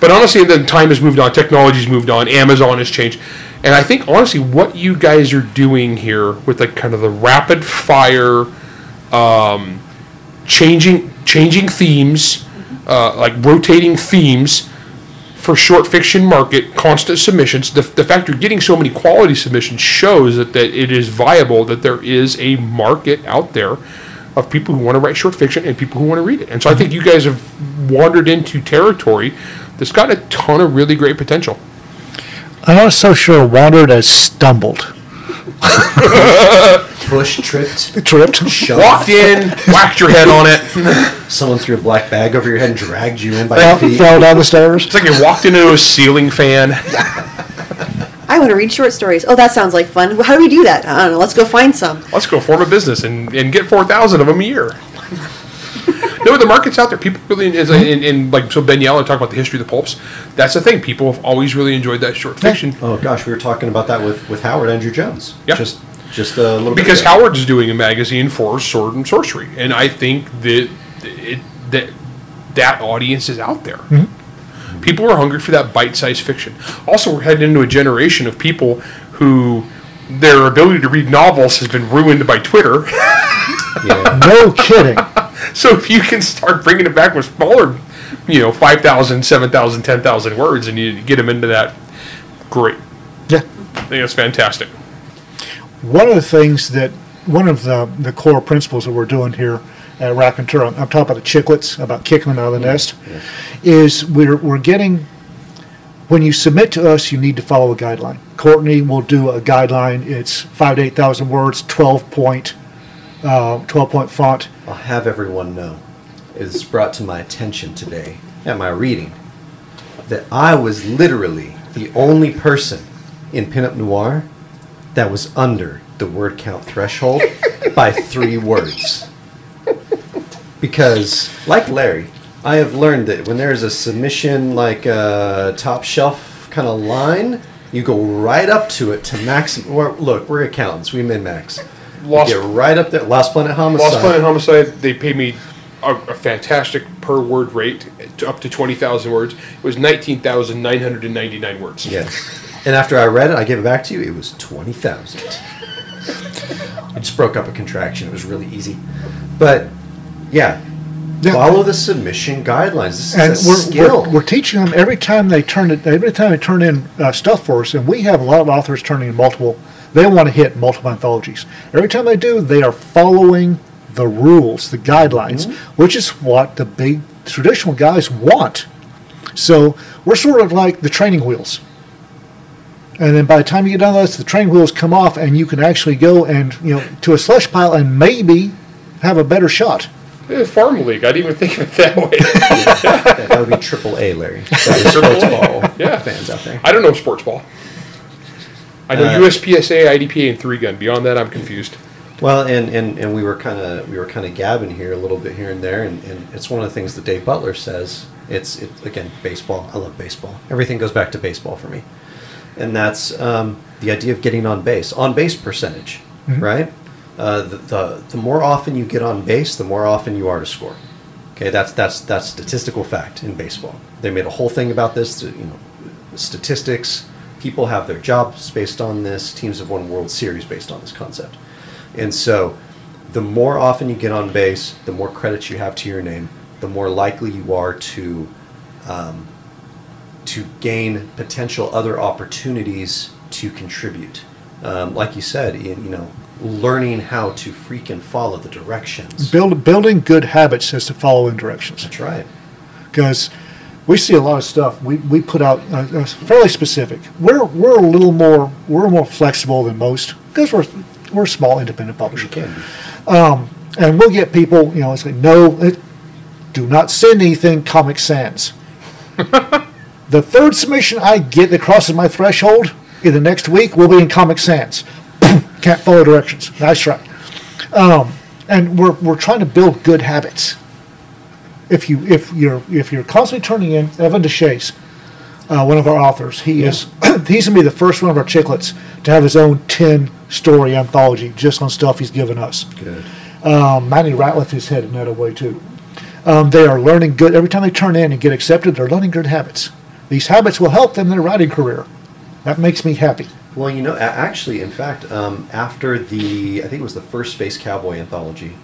But honestly, then time has moved on, technology's moved on, Amazon has changed, and I think honestly, what you guys are doing here with like kind of the rapid fire, um, changing changing themes, uh, like rotating themes for short fiction market, constant submissions. The, the fact you're getting so many quality submissions shows that, that it is viable, that there is a market out there of people who want to write short fiction and people who want to read it. And so I think you guys have wandered into territory that's got a ton of really great potential. I'm not so sure wandered as stumbled. Push, tripped, Tripped. shoved. Walked in, whacked your head on it. Someone threw a black bag over your head and dragged you in by Fell, your feet. fell down the stairs. It's like you walked into a ceiling fan. I want to read short stories. Oh, that sounds like fun. How do we do that? I don't know. Let's go find some. Let's go form a business and, and get 4,000 of them a year. No, the market's out there. People really, is in, in like, so Ben Yalow talked about the history of the pulps. That's the thing. People have always really enjoyed that short fiction. Oh gosh, we were talking about that with, with Howard Andrew Jones. Yeah. Just just a little bit because ago. Howard's doing a magazine for sword and sorcery, and I think that it, that that audience is out there. Mm-hmm. People are hungry for that bite-sized fiction. Also, we're heading into a generation of people who their ability to read novels has been ruined by Twitter. Yeah. No kidding. So if you can start bringing it back with smaller, you know, 5,000, 7,000, 10,000 words, and you get them into that, great. Yeah. I think that's fantastic. One of the things that, one of the, the core principles that we're doing here at Raconteur, I'm talking about the chicklets, about kicking them out of the nest, is we're, we're getting, when you submit to us, you need to follow a guideline. Courtney will do a guideline. It's five to 8,000 words, 12 point, uh, 12 point font. I'll have everyone know. It's brought to my attention today at my reading that I was literally the only person in Pinup Noir that was under the word count threshold by three words. Because, like Larry, I have learned that when there's a submission like a top shelf kind of line, you go right up to it to maximum. Look, we're accountants, we min max. Lost- Get right up there. Lost Planet Homicide. Lost Planet Homicide, they paid me a, a fantastic per word rate to up to 20,000 words. It was 19,999 words. Yes. And after I read it, I gave it back to you. It was twenty thousand. I just broke up a contraction. It was really easy, but yeah, Yeah. follow the submission guidelines. This and is a we're, skill. we're, we're teaching them every time they turn it every time they turn in uh, stuff for us and we have a lot of authors turning in multiple they want to hit multiple anthologies every time they do they are following the rules the guidelines which is what the big traditional guys want so we're sort of like the training wheels and then by the time you get done with this the training wheels come off and you can actually go and you know to a slush pile and maybe have a better shot Eh, farm league. I didn't even think of it that way. That, that would be triple A, Larry. That is Triple sports A, ball yeah. fans out there. I don't know sports ball. I know Uh, USPSA, IDPA, and three gun. Beyond that, I'm confused. Well, and, and, and we were kind of we were kind of gabbing here a little bit here and there, and, and it's one of the things that Dave Butler says. It's it, again baseball. I love baseball. Everything goes back to baseball for me, and that's um, the idea of getting on base, on base percentage, right? Uh, the, the the more often you get on base, the more often you are to score. Okay, that's that's that's statistical fact in baseball. They made a whole thing about this. You know, statistics. People have their jobs based on this. Teams have won World Series based on this concept. And so, the more often you get on base, the more credits you have to your name, the more likely you are to um, to gain potential other opportunities to contribute. Um, like you said, in, you know, learning how to freaking follow the directions. Build, building good habits is to follow in directions. That's right. because we see a lot of stuff we, we put out uh, uh, fairly specific. We're we're a little more we're more flexible than most because we're we're a small independent publisher, be. and we'll get people you know it's like no, it, do not send anything Comic Sans. the third submission I get that crosses my threshold in the next week will be in Comic Sans. Can't follow directions. Nice try. Um, and we're we're trying to build good habits if you if you're if you're constantly turning in Evan DeShais, uh, one of our authors, he is he's gonna be the first one of our chicklets to have his own ten story anthology just on stuff he's given us. Good. Um, Manny Ratliff is headed that way too. Um, they are learning good every time they turn in and get accepted. They're learning good habits. These habits will help them in their writing career. That makes me happy. Well, you know, actually, in fact, um, after the, I think it was the first Space Cowboy anthology,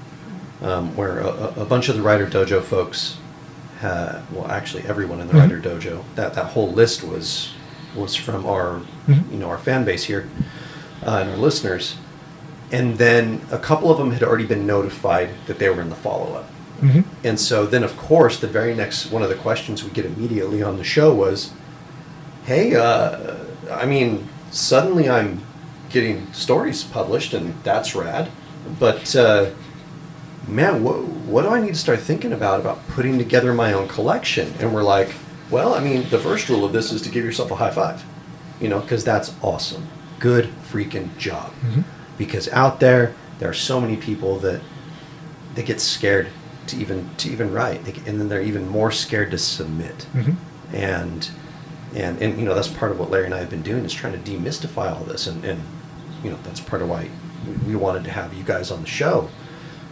um, where a, a- bunch of the Writer Dojo folks, had, well, actually, everyone in the Writer Dojo, that, that whole list was was from our, you know, our fan base here uh, and our listeners, and then a couple of them had already been notified that they were in the follow up. And so then, of course, the very next one of the questions we get immediately on the show was, "Hey, uh, I mean, suddenly I'm getting stories published, and that's rad. But uh, man, what what do I need to start thinking about about putting together my own collection?" And we're like, "Well, I mean, the first rule of this is to give yourself a high five, you know, because that's awesome. Good freaking job. Mm-hmm. Because out there, there are so many people that they get scared to even to even write, get- and then they're even more scared to submit. Mm-hmm. And and and you know that's part of what Larry and I have been doing is trying to demystify all this, and and you know that's part of why we wanted to have you guys on the show,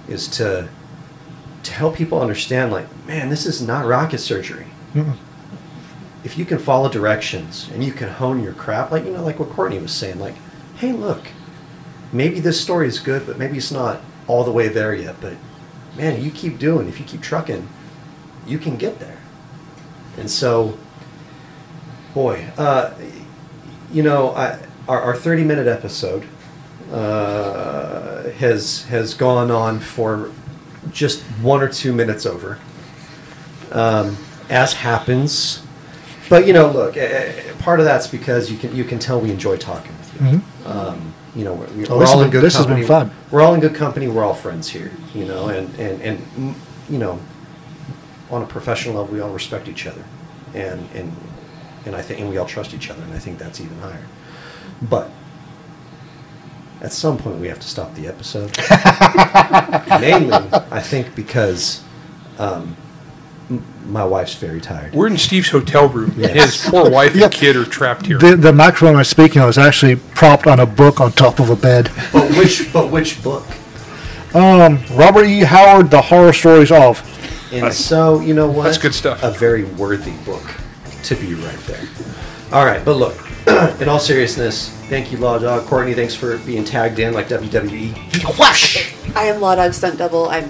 is to to help people understand like man this is not rocket surgery. If you can follow directions and you can hone your craft, like you know like what Courtney was saying, like hey look, maybe this story is good, but maybe it's not all the way there yet. But man, you keep doing, if you keep trucking, you can get there. And so, boy, uh, you know, I, our, our 30 minute episode uh, has has gone on for just one or two minutes over, um, as happens. But you know, look, eh, part of that's because you can you can tell we enjoy talking with you. Um, you know, we're, we're Oh, all in been- good this has been company. fun. We're all in good company. We're all friends here. You know, and and and you know, on a professional level, we all respect each other, and and and I think and we all trust each other, and I think that's even higher. But at some point, we have to stop the episode. Mainly, I think because um, m- my wife's very tired. We're in Steve's hotel room. Yes. His poor wife Yeah. and kid are trapped here. The, the microphone I'm speaking of is actually propped on a book on top of a bed. But which but which book? Robert E. Howard, The Horror Stories of. And so, you know what? That's good stuff. A very worthy book to be right there. All right, but look, in all seriousness, thank you, Law Dog. Courtney, thanks for being tagged in like WWE. Whoosh! I am Law Dog Stunt Double. I'm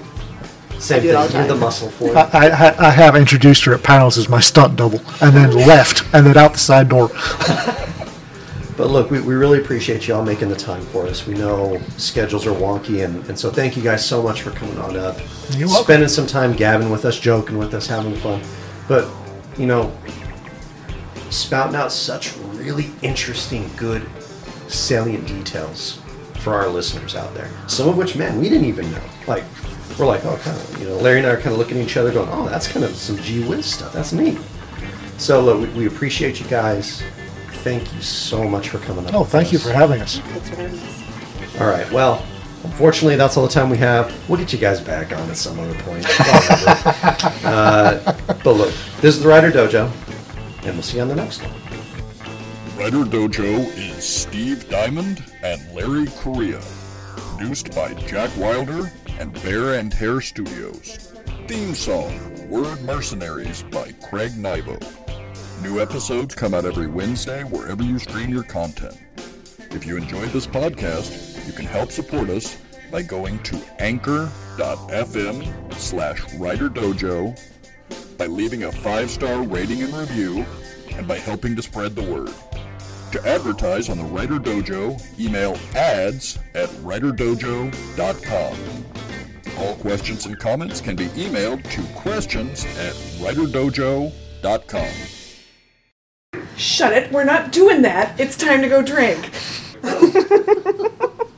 Same do it all the You're the muscle for it. I, I, I have introduced her at panels as my stunt double, and then left, and then out the side door. But look, we, we really appreciate you all making the time for us. We know schedules are wonky, and, and so thank you guys so much for coming on up. You're welcome. Spending some time gabbing with us, joking with us, having fun. But, you know, spouting out such really interesting, good, salient details for our listeners out there. Some of which, man, we didn't even know. Like, we're like, oh, kind of, you know, Larry and I are kind of looking at each other, going, oh, that's kind of some gee whiz stuff. That's neat. So look, we, we appreciate you guys. Thank you so much for coming up. Oh, thank you us. for having us. Thanks for having us. All right. Well, unfortunately, that's all the time we have. We'll get you guys back on at some other point. Uh, but look, this is the Writer Dojo, and we'll see you on the next one. Writer Dojo is Steve Diamond and Larry Correia. Produced by Jack Wilder and Bear and Hair Studios. Theme song Word Mercenaries by Craig Nybo. New episodes come out every Wednesday wherever you stream your content. If you enjoyed this podcast, you can help support us by going to anchor.fm slash writer dojo, by leaving a five-star rating and review, and by helping to spread the word. To advertise on the Writer Dojo, email ads at writerdojo.com. All questions and comments can be emailed to questions at writerdojo.com. Shut it. We're not doing that. It's time to go drink.